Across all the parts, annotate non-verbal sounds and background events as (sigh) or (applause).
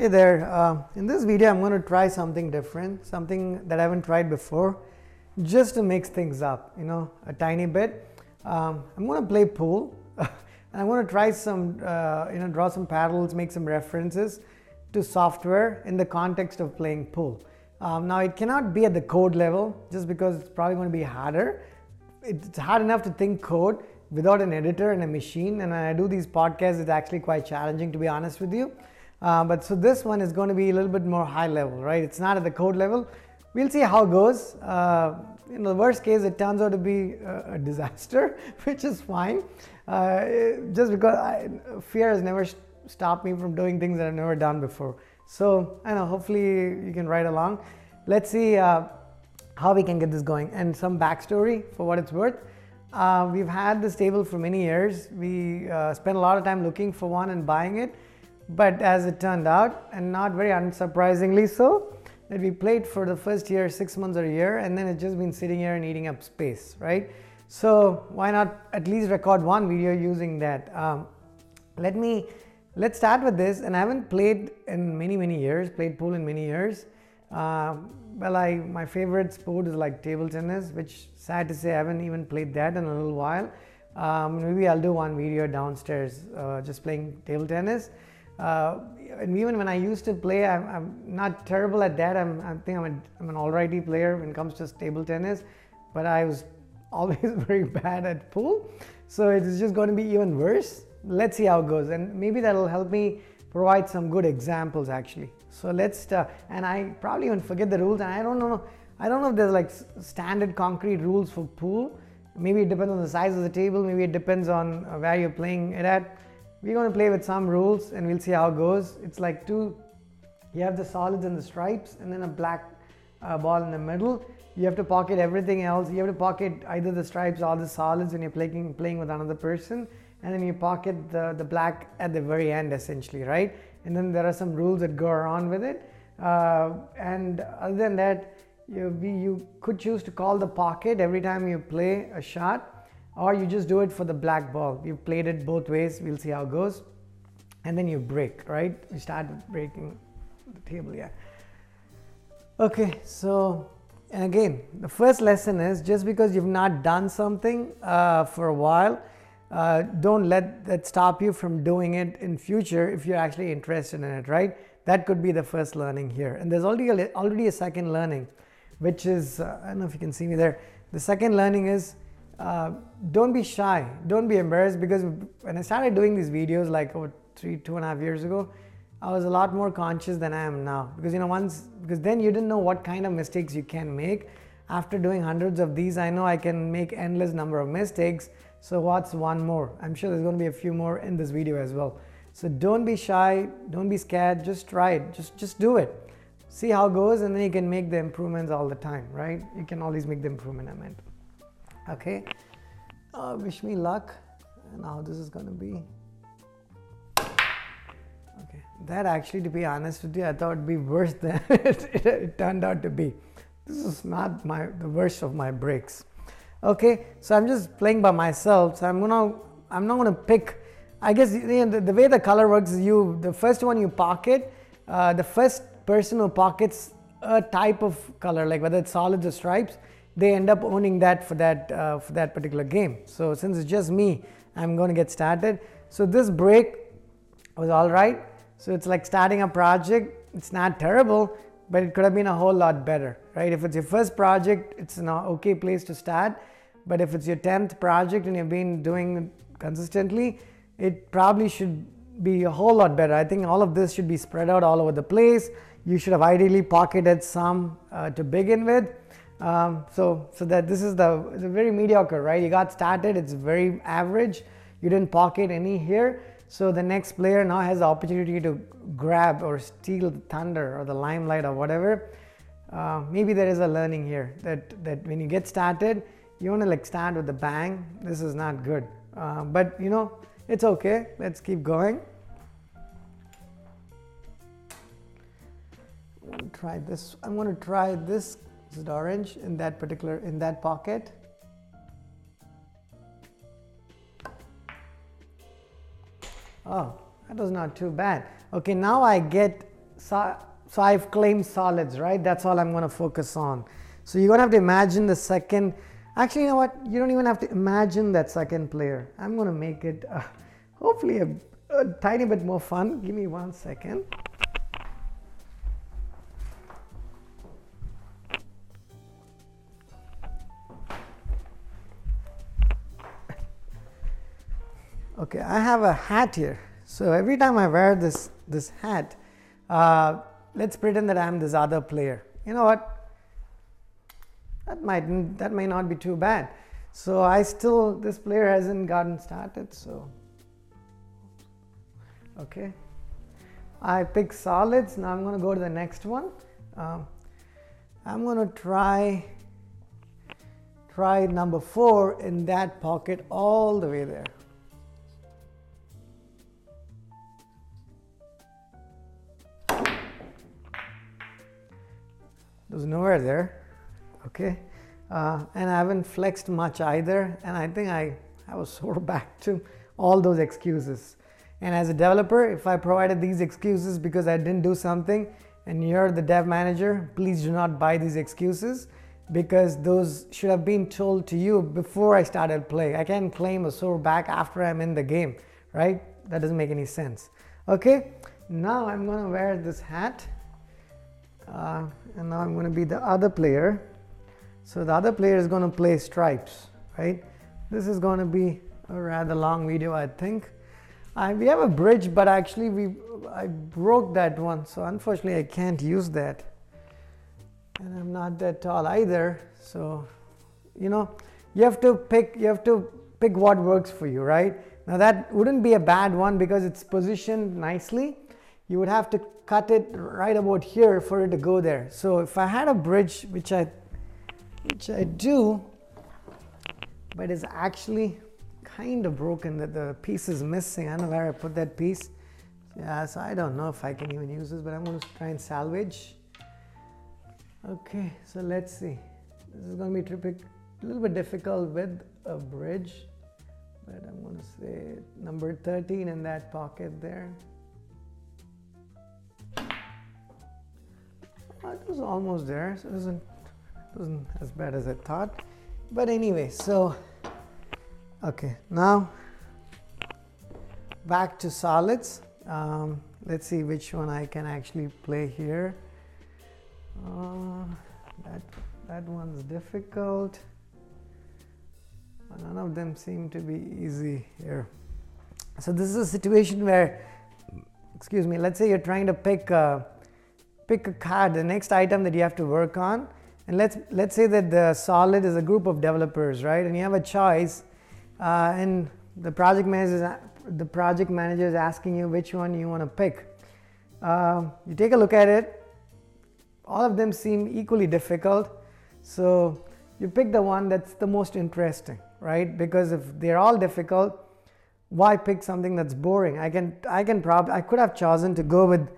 Hey there, uh, in this video I'm going to try something different, something that I haven't tried before, just to mix things up, you know, a tiny bit. Um, I'm going to play pool (laughs) and I'm going to try some, uh, you know, draw some parallels, make some references to software in the context of playing pool. Um, now it cannot be at the code level just because it's probably going to be harder. It's hard enough to think code without an editor and a machine and I do these podcasts it's actually quite challenging to be honest with you. Uh, but so this one is going to be a little bit more high level, right? It's not at the code level. We'll see how it goes. Uh, in the worst case, it turns out to be a, disaster, (laughs) which is fine. Uh, just because I, fear has never stopped me from doing things that I've never done before. So I know. Hopefully, you can ride along. Let's see uh, how we can get this going. And some backstory for what it's worth. Uh, we've had this table for many years. We uh, spent a lot of time looking for one and buying it but as it turned out, and not very unsurprisingly so, that we played for the first year, six months or a year, and then it's just been sitting here and eating up space, right? So why not at least record one video using that? Um, let me let's start with this. And I haven't played in many many years. Played pool in many years. Uh, well, I my favorite sport is like table tennis, which sad to say I haven't even played that in a little while. Um, maybe I'll do one video downstairs uh, just playing table tennis. Uh, and even when I used to play, I'm, I'm not terrible at that. I'm, I think I'm, a, I'm an alrighty player when it comes to table tennis, but I was (laughs) always very bad at pool. So it's just going to be even worse. Let's see how it goes, and maybe that'll help me provide some good examples actually. So let's start. And I probably even forget the rules, and I don't know. I don't know if there's like standard concrete rules for pool. Maybe it depends on the size of the table. Maybe it depends on uh, where you're playing it at we're going to play with some rules and we'll see how it goes. It's like two, you have the solids and the stripes and then a black uh, ball in the middle. You have to pocket everything else. You have to pocket either the stripes or the solids when you're playing, playing with another person. And then you pocket the, the black at the very end essentially, right? And then there are some rules that go around with it. Uh, and other than that, you, you could choose to call the pocket every time you play a shot or you just do it for the black ball. You've played it both ways, we'll see how it goes. And then you break, right? You start breaking the table, yeah. Okay, so, and again, the first lesson is just because you've not done something uh, for a while, uh, don't let that stop you from doing it in future if you're actually interested in it, right? That could be the first learning here. And there's already a, already a second learning, which is, uh, I don't know if you can see me there. The second learning is uh, don't be shy. Don't be embarrassed because when i started doing these videos like over three two and a half years ago i was a lot more conscious than i am now. Because you know once because then you didn't know what kind of mistakes you can make. After doing hundreds of these i know i can make endless number of mistakes. So what's one more? I'm sure there's going to be a few more in this video as well. So don't be shy. Don't be scared. Just try it. Just just do it. See how it goes and then you can make the improvements all the time right? You can always make the improvement i meant okay. Uh, wish me luck. And how this is to be. Okay. That actually to be honest with you i thought it'd be worse than (laughs) it, it, turned out to be. This is not my the worst of my breaks. Okay. So i'm just playing by myself. So i'm gonna i'm not gonna pick i guess you know, the, the way the color works is you the first one you pocket uh, the first person who pockets a type of color like whether it's solids or stripes they end up owning that for that uh, for that particular game. So since it's just me, I'm going to get started. So this break was all right. So it's like starting a project. It's not terrible, but it could have been a whole lot better, right? If it's your first project, it's an okay place to start. But if it's your 10th project and you've been doing consistently, it probably should be a whole lot better. I think all of this should be spread out all over the place. You should have ideally pocketed some uh, to begin with um, so, so that this is the, very mediocre, right? You got started, it's very average. You didn't pocket any here. So the next player now has the opportunity to grab or steal the thunder or the limelight or whatever. Uh, maybe there is a learning here that, that when you get started, you want to like start with a bang. This is not good. Uh, but you know, it's okay. Let's keep going. try this. I'm going to try this is it orange in that particular in that pocket oh that was not too bad okay now I get so, so I've claimed solids, right? That's all I'm going to focus on. So you're going to have to imagine the second. Actually, you know what? You don't even have to imagine that second player. I'm going to make it uh, hopefully a, a tiny bit more fun. Give me one second. Okay, I have a hat here. So every time I wear this, this hat, uh, let's pretend that I'm this other player. You know what? That might that may not be too bad. So I still this player hasn't gotten started. So okay, I pick solids. Now I'm going to go to the next one. Um, I'm going to try try number four in that pocket all the way there. There's nowhere there. Okay. Uh, and I haven't flexed much either. And I think I have (laughs) a sore back to all those excuses. And as a developer, if I provided these excuses because I didn't do something and you're the dev manager, please do not buy these excuses because those should have been told to you before I started playing. I can't claim a sore back after I'm in the game, right? That doesn't make any sense. Okay, now I'm gonna wear this hat uh, and now I'm going to be the other player. So the other player is going to play stripes, right? This is going to be a rather long video, I think. We have a bridge, but actually we I broke that one, so unfortunately I can't use that. And I'm not that tall either, so you know you have to pick you have to pick what works for you, right? Now that wouldn't be a bad one because it's positioned nicely. You would have to cut it right about here for it to go there. So if I had a bridge, which I, which I do, but it's actually kind of broken that the piece is missing. I don't know where I put that piece. Yeah, so I don't know if I can even use this, but I'm going to try and salvage. Okay, so let's see. This is going to be typical, a little bit difficult with a bridge, but I'm going to say number 13 in that pocket there. It was almost there so it wasn't, it wasn't as bad as I thought. But anyway so okay now back to solids. Um, let's see which one I can actually play here. Uh, that that one's difficult. None of them seem to be easy here. So this is a situation where excuse me let's say you're trying to pick uh, pick a card, the next item that you have to work on. And let's, let's say that the solid is a group of developers, right? And you have a choice, uh, and the project manager, the project manager is asking you which one you want to pick. Uh, you take a look at it. All of them seem equally difficult. So you pick the one that's the most interesting, right? Because if they're all difficult, why pick something that's boring? I can I can probably I could have chosen to go with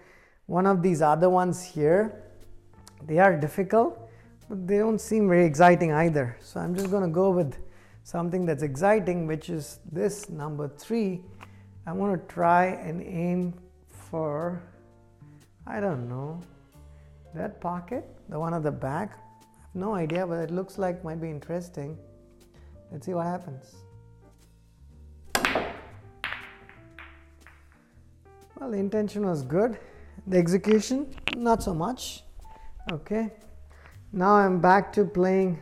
one of these other ones here they are difficult but they don't seem very exciting either. So i'm just going to go with something that's exciting which is this number three. I'm going to try and aim for i don't know that pocket the one at the back. I have no idea but it looks like might be interesting. Let's see what happens. Well the intention was good the execution? Not so much. Okay. Now I'm back to playing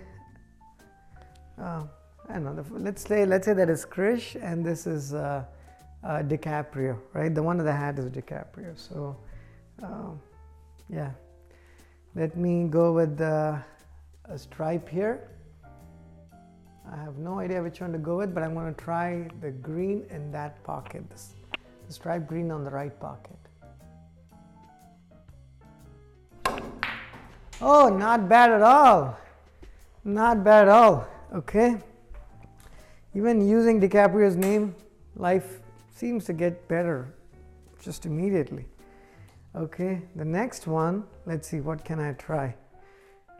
uh, I let's say let's say that is Krish and this is uh, uh, DiCaprio right? The one of the hat is DiCaprio. So um, yeah. Let me go with a stripe here. I have no idea which one to go with but I'm going to try the green in that pocket. This, the stripe green on the right pocket Oh, not bad at all. Not bad at all. Okay. Even using DiCaprio's name, life seems to get better just immediately. Okay, the next one, let's see, what can I try?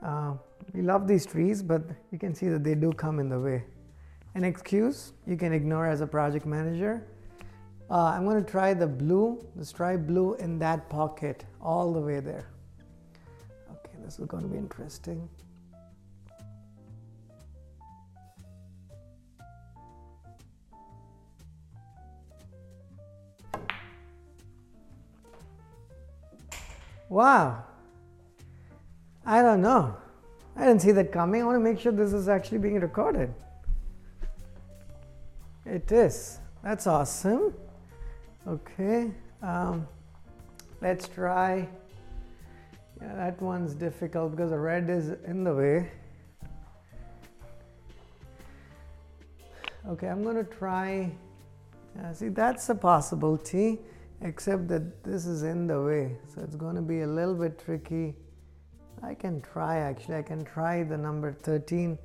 Uh, we love these trees, but you can see that they do come in the way. An excuse you can ignore as a project manager. Uh, I'm going to try the blue, the stripe blue in that pocket all the way there. This is going to be interesting. Wow. I don't know. I didn't see that coming. I want to make sure this is actually being recorded. It is. That's awesome. Okay. Um, let's try. Yeah, that one's difficult because the red is in the way. Okay, I'm going to try. Uh, see, that's a possibility except that this is in the way. So it's going to be a little bit tricky. I can try actually I can try the number 13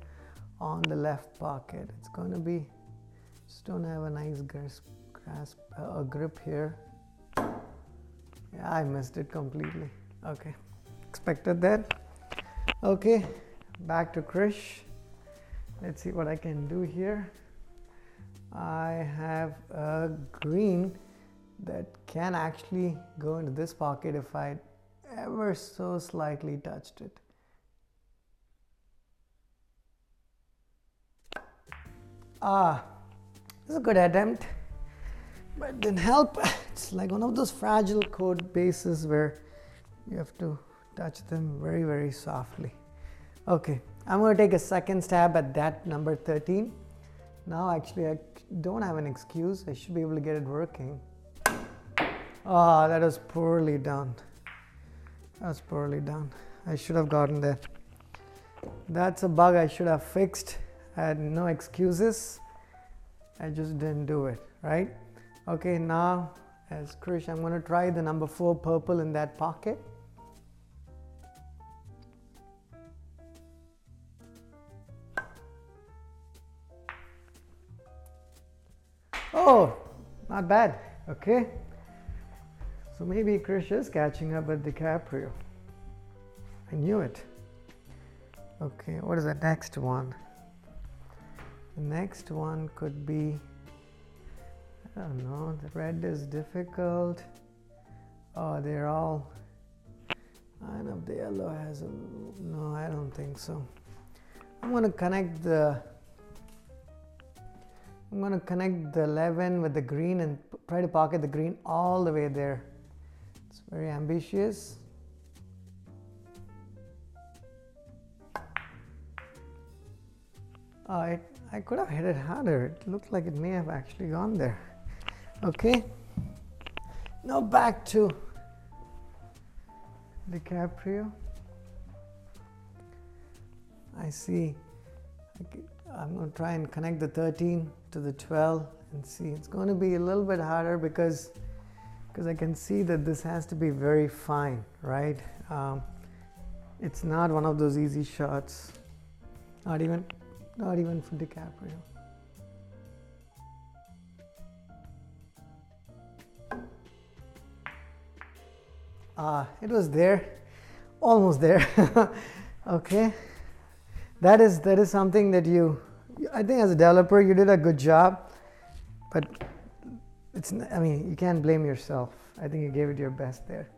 on the left pocket. It's going to be just don't have a nice grasp, grasp uh, a grip here. Yeah I missed it completely. Okay expected that okay back to Krish let's see what I can do here I have a green that can actually go into this pocket if I ever so slightly touched it. Ah, this is a good attempt, but didn't help. (laughs) It's like one of those fragile code bases where you have to touch them very, very softly. Okay, I'm going to take a second stab at that number 13. Now, actually, I don't have an excuse. I should be able to get it working. Ah, oh, that was poorly done. That was poorly done. I should have gotten there. That's a bug I should have fixed. I had no excuses. I just didn't do it, right? Okay, now as Krish, I'm going to try the number four purple in that pocket. Oh, not bad. Okay. So maybe Krish is catching up with DiCaprio. I knew it. Okay, what is the next one? The next one could be, I don't know, the red is difficult. Oh, they're all, I know the yellow has a, no, I don't think so. I'm to connect the, I'm going to connect the 11 with the green and try to pocket the green all the way there. It's very ambitious. Uh, it, I could have hit it harder. It looked like it may have actually gone there. Okay. Now back to DiCaprio. I see. I'm going to try and connect the 13 to the 12 and see. It's going to be a little bit harder because because I can see that this has to be very fine, right? Um, it's not one of those easy shots. Not even, not even for DiCaprio. Ah, it was there, almost there. (laughs) okay, that is that is something that you. I think as a developer, you did a good job, but it's i mean you can't blame yourself. I think you gave it your best there.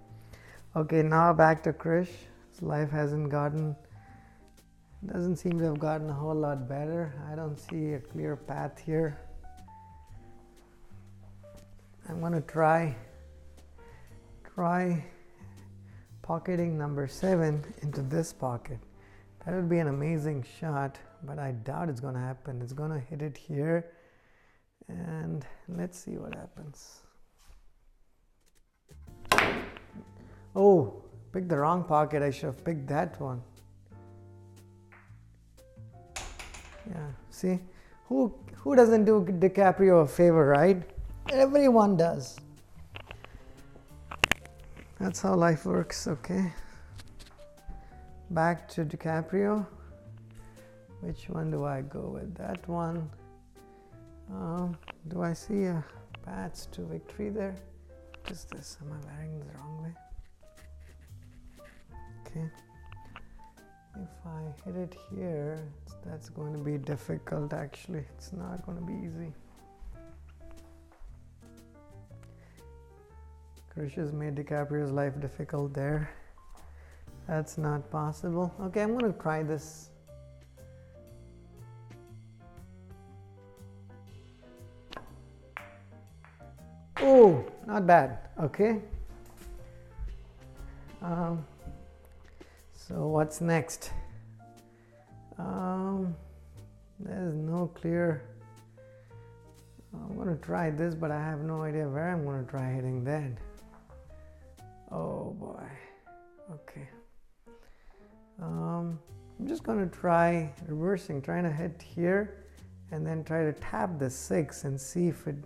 Okay now back to krish. His life hasn't gotten doesn't seem to have gotten a whole lot better. I don't see a clear path here. I'm to try try pocketing number seven into this pocket that would be an amazing shot but i doubt it's going to happen it's going to hit it here and let's see what happens. Oh, picked the wrong pocket. I should have picked that one. Yeah, see? Who who doesn't do DiCaprio a favor, right? Everyone does. That's how life works, okay? Back to DiCaprio. Which one do I go with? That one. Um, do I see a path to victory there? What is this? Am I wearing the wrong way? Okay. If I hit it here, that's going to be difficult actually. It's not going to be easy. Krish has made DiCaprio's life difficult there. That's not possible. Okay, I'm gonna try this. Oh, not bad. Okay. Um, so what's next? Um, there's no clear. I'm gonna try this, but I have no idea where I'm gonna try hitting that. Oh boy. Okay. Um, I'm just gonna try reversing, trying to hit here, and then try to tap the six and see if it,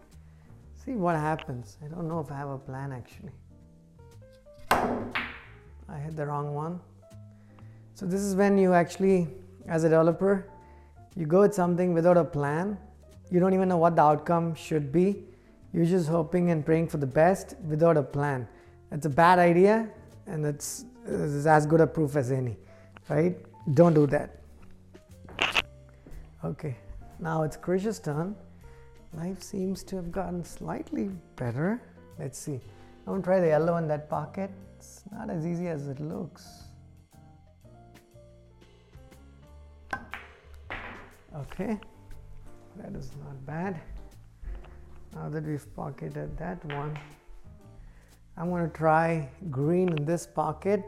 see what happens. I don't know if I have a plan actually. I hit the wrong one. So this is when you actually, as a developer, you go at something without a plan. You don't even know what the outcome should be. You're just hoping and praying for the best without a plan. It's a bad idea, and it's, it's as good a proof as any, right? Don't do that. Okay, now it's Krish's turn. Life seems to have gotten slightly better. Let's see. I'm gonna try the yellow in that pocket. It's not as easy as it looks. Okay, that is not bad. Now that we've pocketed that one, I'm going to try green in this pocket.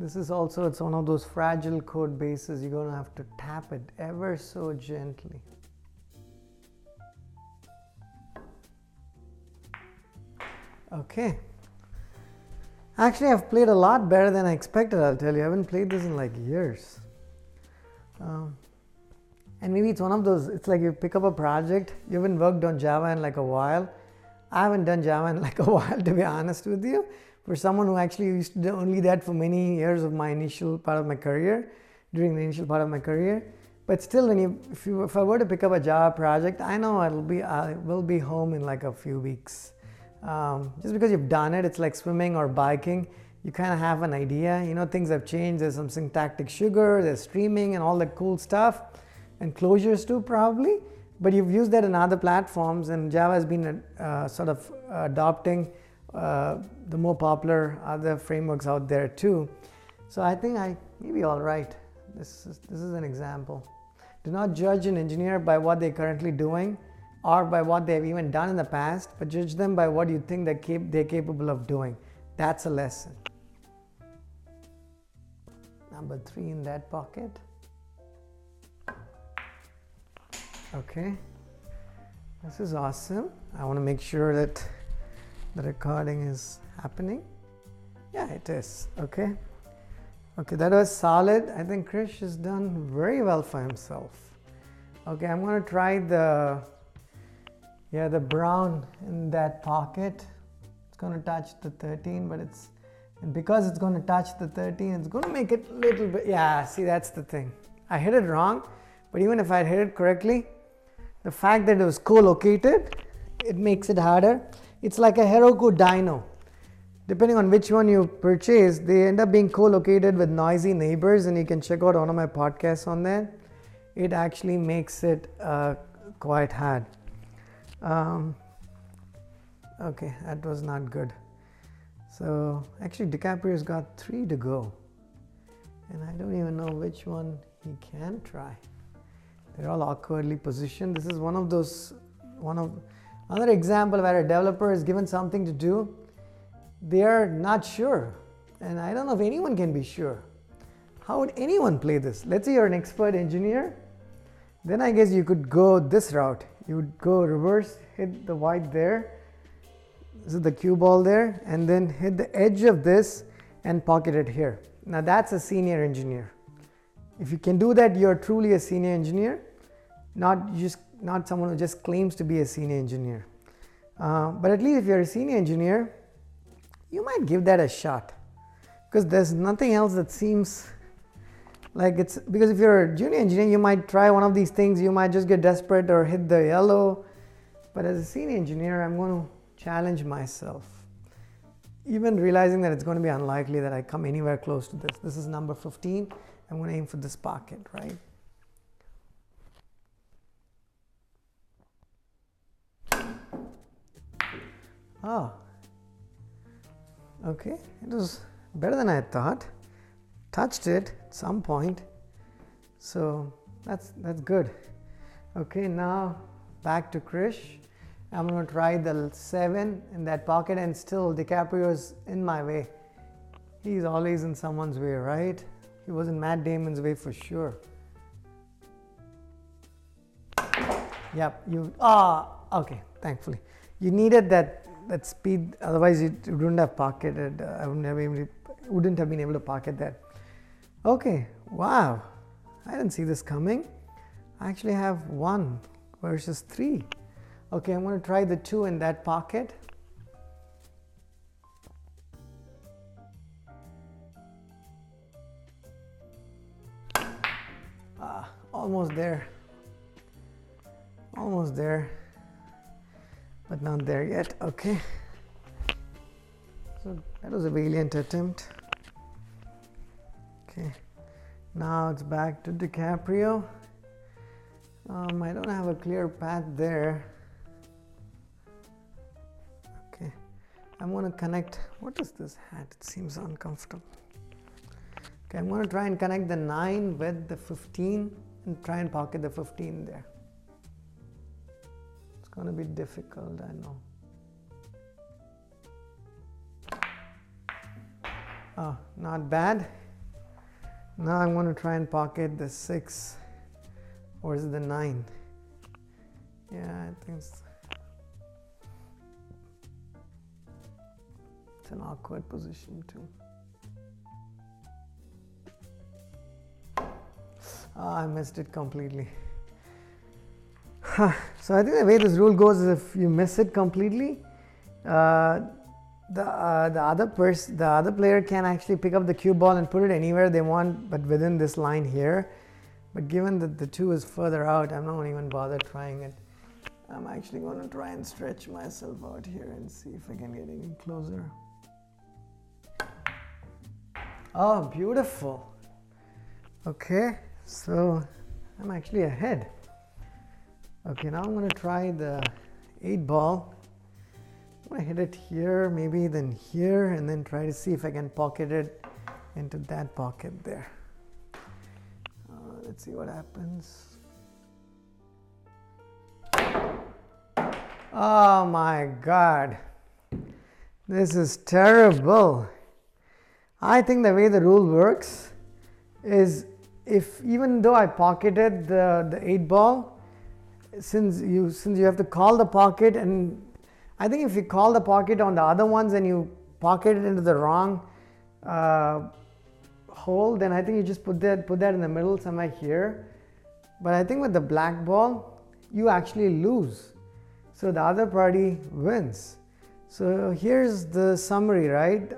This is also, it's one of those fragile code bases. You're going to have to tap it ever so gently. Okay. Actually, I've played a lot better than I expected, I'll tell you. I haven't played this in like years. Um, and maybe it's one of those, it's like you pick up a project, you haven't worked on Java in like a while. I haven't done Java in (laughs) like a while, to be honest with you. For someone who actually used to do only that for many years of my initial part of my career, during the initial part of my career. But still, when you, if, you, if I were to pick up a Java project, I know I'll be, I will be home in like a few weeks. Um, just because you've done it, it's like swimming or biking. You kind of have an idea. You know, things have changed. There's some syntactic sugar, there's streaming, and all that cool stuff and closures too probably but you've used that in other platforms and java has been uh, sort of adopting uh, the more popular other frameworks out there too. So i think i may be all right. This is, this is an example. Do not judge an engineer by what they're currently doing or by what they've even done in the past but judge them by what you think they're, cap- they're capable of doing. That's a lesson. Number three in that pocket. Okay, this is awesome. I want to make sure that the recording is happening. Yeah, it is. Okay. Okay, that was solid. I think Krish has done very well for himself. Okay, I'm going to try the yeah the brown in that pocket. It's going to touch the 13, but it's and because it's going to touch the 13, it's going to make it a little bit. Yeah, see, that's the thing. I hit it wrong, but even if I hit it correctly, the fact that it was co-located, it makes it harder. It's like a Heroku Dyno. Depending on which one you purchase, they end up being co-located with noisy neighbors, and you can check out one of my podcasts on that. It actually makes it uh, quite hard. Um, okay, that was not good. So actually, DiCaprio's got three to go, and I don't even know which one he can try. They're all awkwardly positioned. This is one of those, one of another example where a developer is given something to do. They are not sure. And I don't know if anyone can be sure. How would anyone play this? Let's say you're an expert engineer. Then I guess you could go this route. You would go reverse, hit the white there. This is the cue ball there, and then hit the edge of this and pocket it here. Now that's a senior engineer. If you can do that, you're truly a senior engineer, not just not someone who just claims to be a senior engineer. Uh, but at least if you're a senior engineer, you might give that a shot because there's nothing else that seems like it's because if you're a junior engineer, you might try one of these things, you might just get desperate or hit the yellow. But as a senior engineer, I'm going to challenge myself. Even realizing that it's going to be unlikely that I come anywhere close to this. This is number 15. I'm going to aim for this pocket, right? Oh, Okay, it was better than I thought. Touched it at some point, so that's that's good. Okay, now back to Krish. I'm gonna try the seven in that pocket, and still DiCaprio's in my way. He's always in someone's way, right? He was in Matt Damon's way for sure. Yep, you ah okay, thankfully. You needed that that speed, otherwise you wouldn't have pocketed. Uh, I wouldn't have wouldn't have been able to pocket that. Okay, wow, I didn't see this coming. I actually have one versus three. Okay, I'm going to try the two in that pocket. Ah, almost there. Almost there. But not there yet. Okay. So that was a valiant attempt. Okay. Now it's back to DiCaprio. Um, I don't have a clear path there. Okay. I'm going to connect. What is this hat? It seems uncomfortable. Okay, I'm going to try and connect the 9 with the 15 and try and pocket the 15 there going to be difficult, I know. Oh, not bad. Now I'm going to try and pocket the 6 or is it the 9? Yeah, I think it's, it's an awkward position too. Oh, I missed it completely so I think the way this rule goes is if you miss it completely, uh, the uh, the other person, the other player can actually pick up the cue ball and put it anywhere they want, but within this line here. But given that the two is further out, I'm not even bother trying it. I'm actually going to try and stretch myself out here and see if I can get any closer. Oh, beautiful. Okay, so I'm actually ahead. Okay, now I'm to try the 8 ball. I'm to hit it here, maybe then here, and then try to see if I can pocket it into that pocket there. Uh, let's see what happens. Oh my god. This is terrible. I think the way the rule works is if even though I pocketed the, the 8 ball, since you since you have to call the pocket and I think if you call the pocket on the other ones and you pocket it into the wrong uh, hole, then I think you just put that put that in the middle somewhere here. But I think with the black ball, you actually lose. So the other party wins. So here's the summary, right?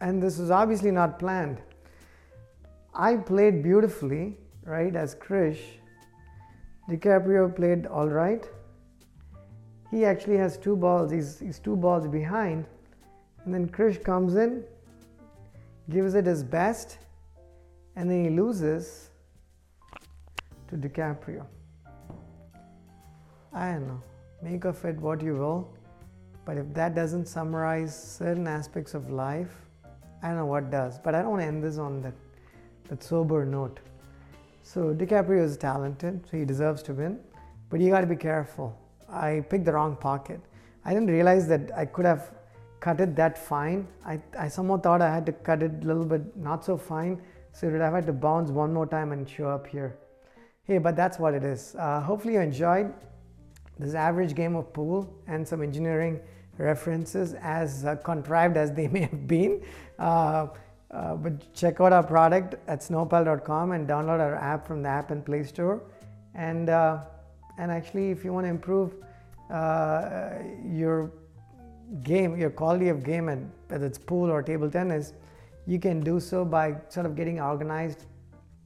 And this was obviously not planned. I played beautifully, right, as Krish DiCaprio played all right. He actually has two balls. He's, he's two balls behind. And then Krish comes in, gives it his best, and then he loses to DiCaprio. I don't know. Make of it what you will. But if that doesn't summarize certain aspects of life, I don't know what does. But I don't want to end this on that, that sober note. So DiCaprio is talented, so he deserves to win. But you got to be careful. I picked the wrong pocket. I didn't realize that I could have cut it that fine. I, I somehow thought I had to cut it a little bit not so fine, so that I had to bounce one more time and show up here. Hey, but that's what it is. Uh, hopefully you enjoyed this average game of pool and some engineering references as uh, contrived as they (laughs) may have been. Uh, uh, but check out our product at snowpal.com and download our app from the App and Play Store. And uh, and actually, if you want to improve uh, your game, your quality of game, and whether it's pool or table tennis, you can do so by sort of getting organized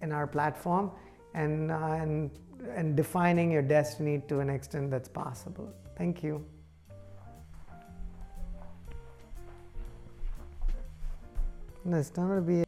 in our platform and uh, and and defining your destiny to an extent that's possible. Thank you. No, it's not going to be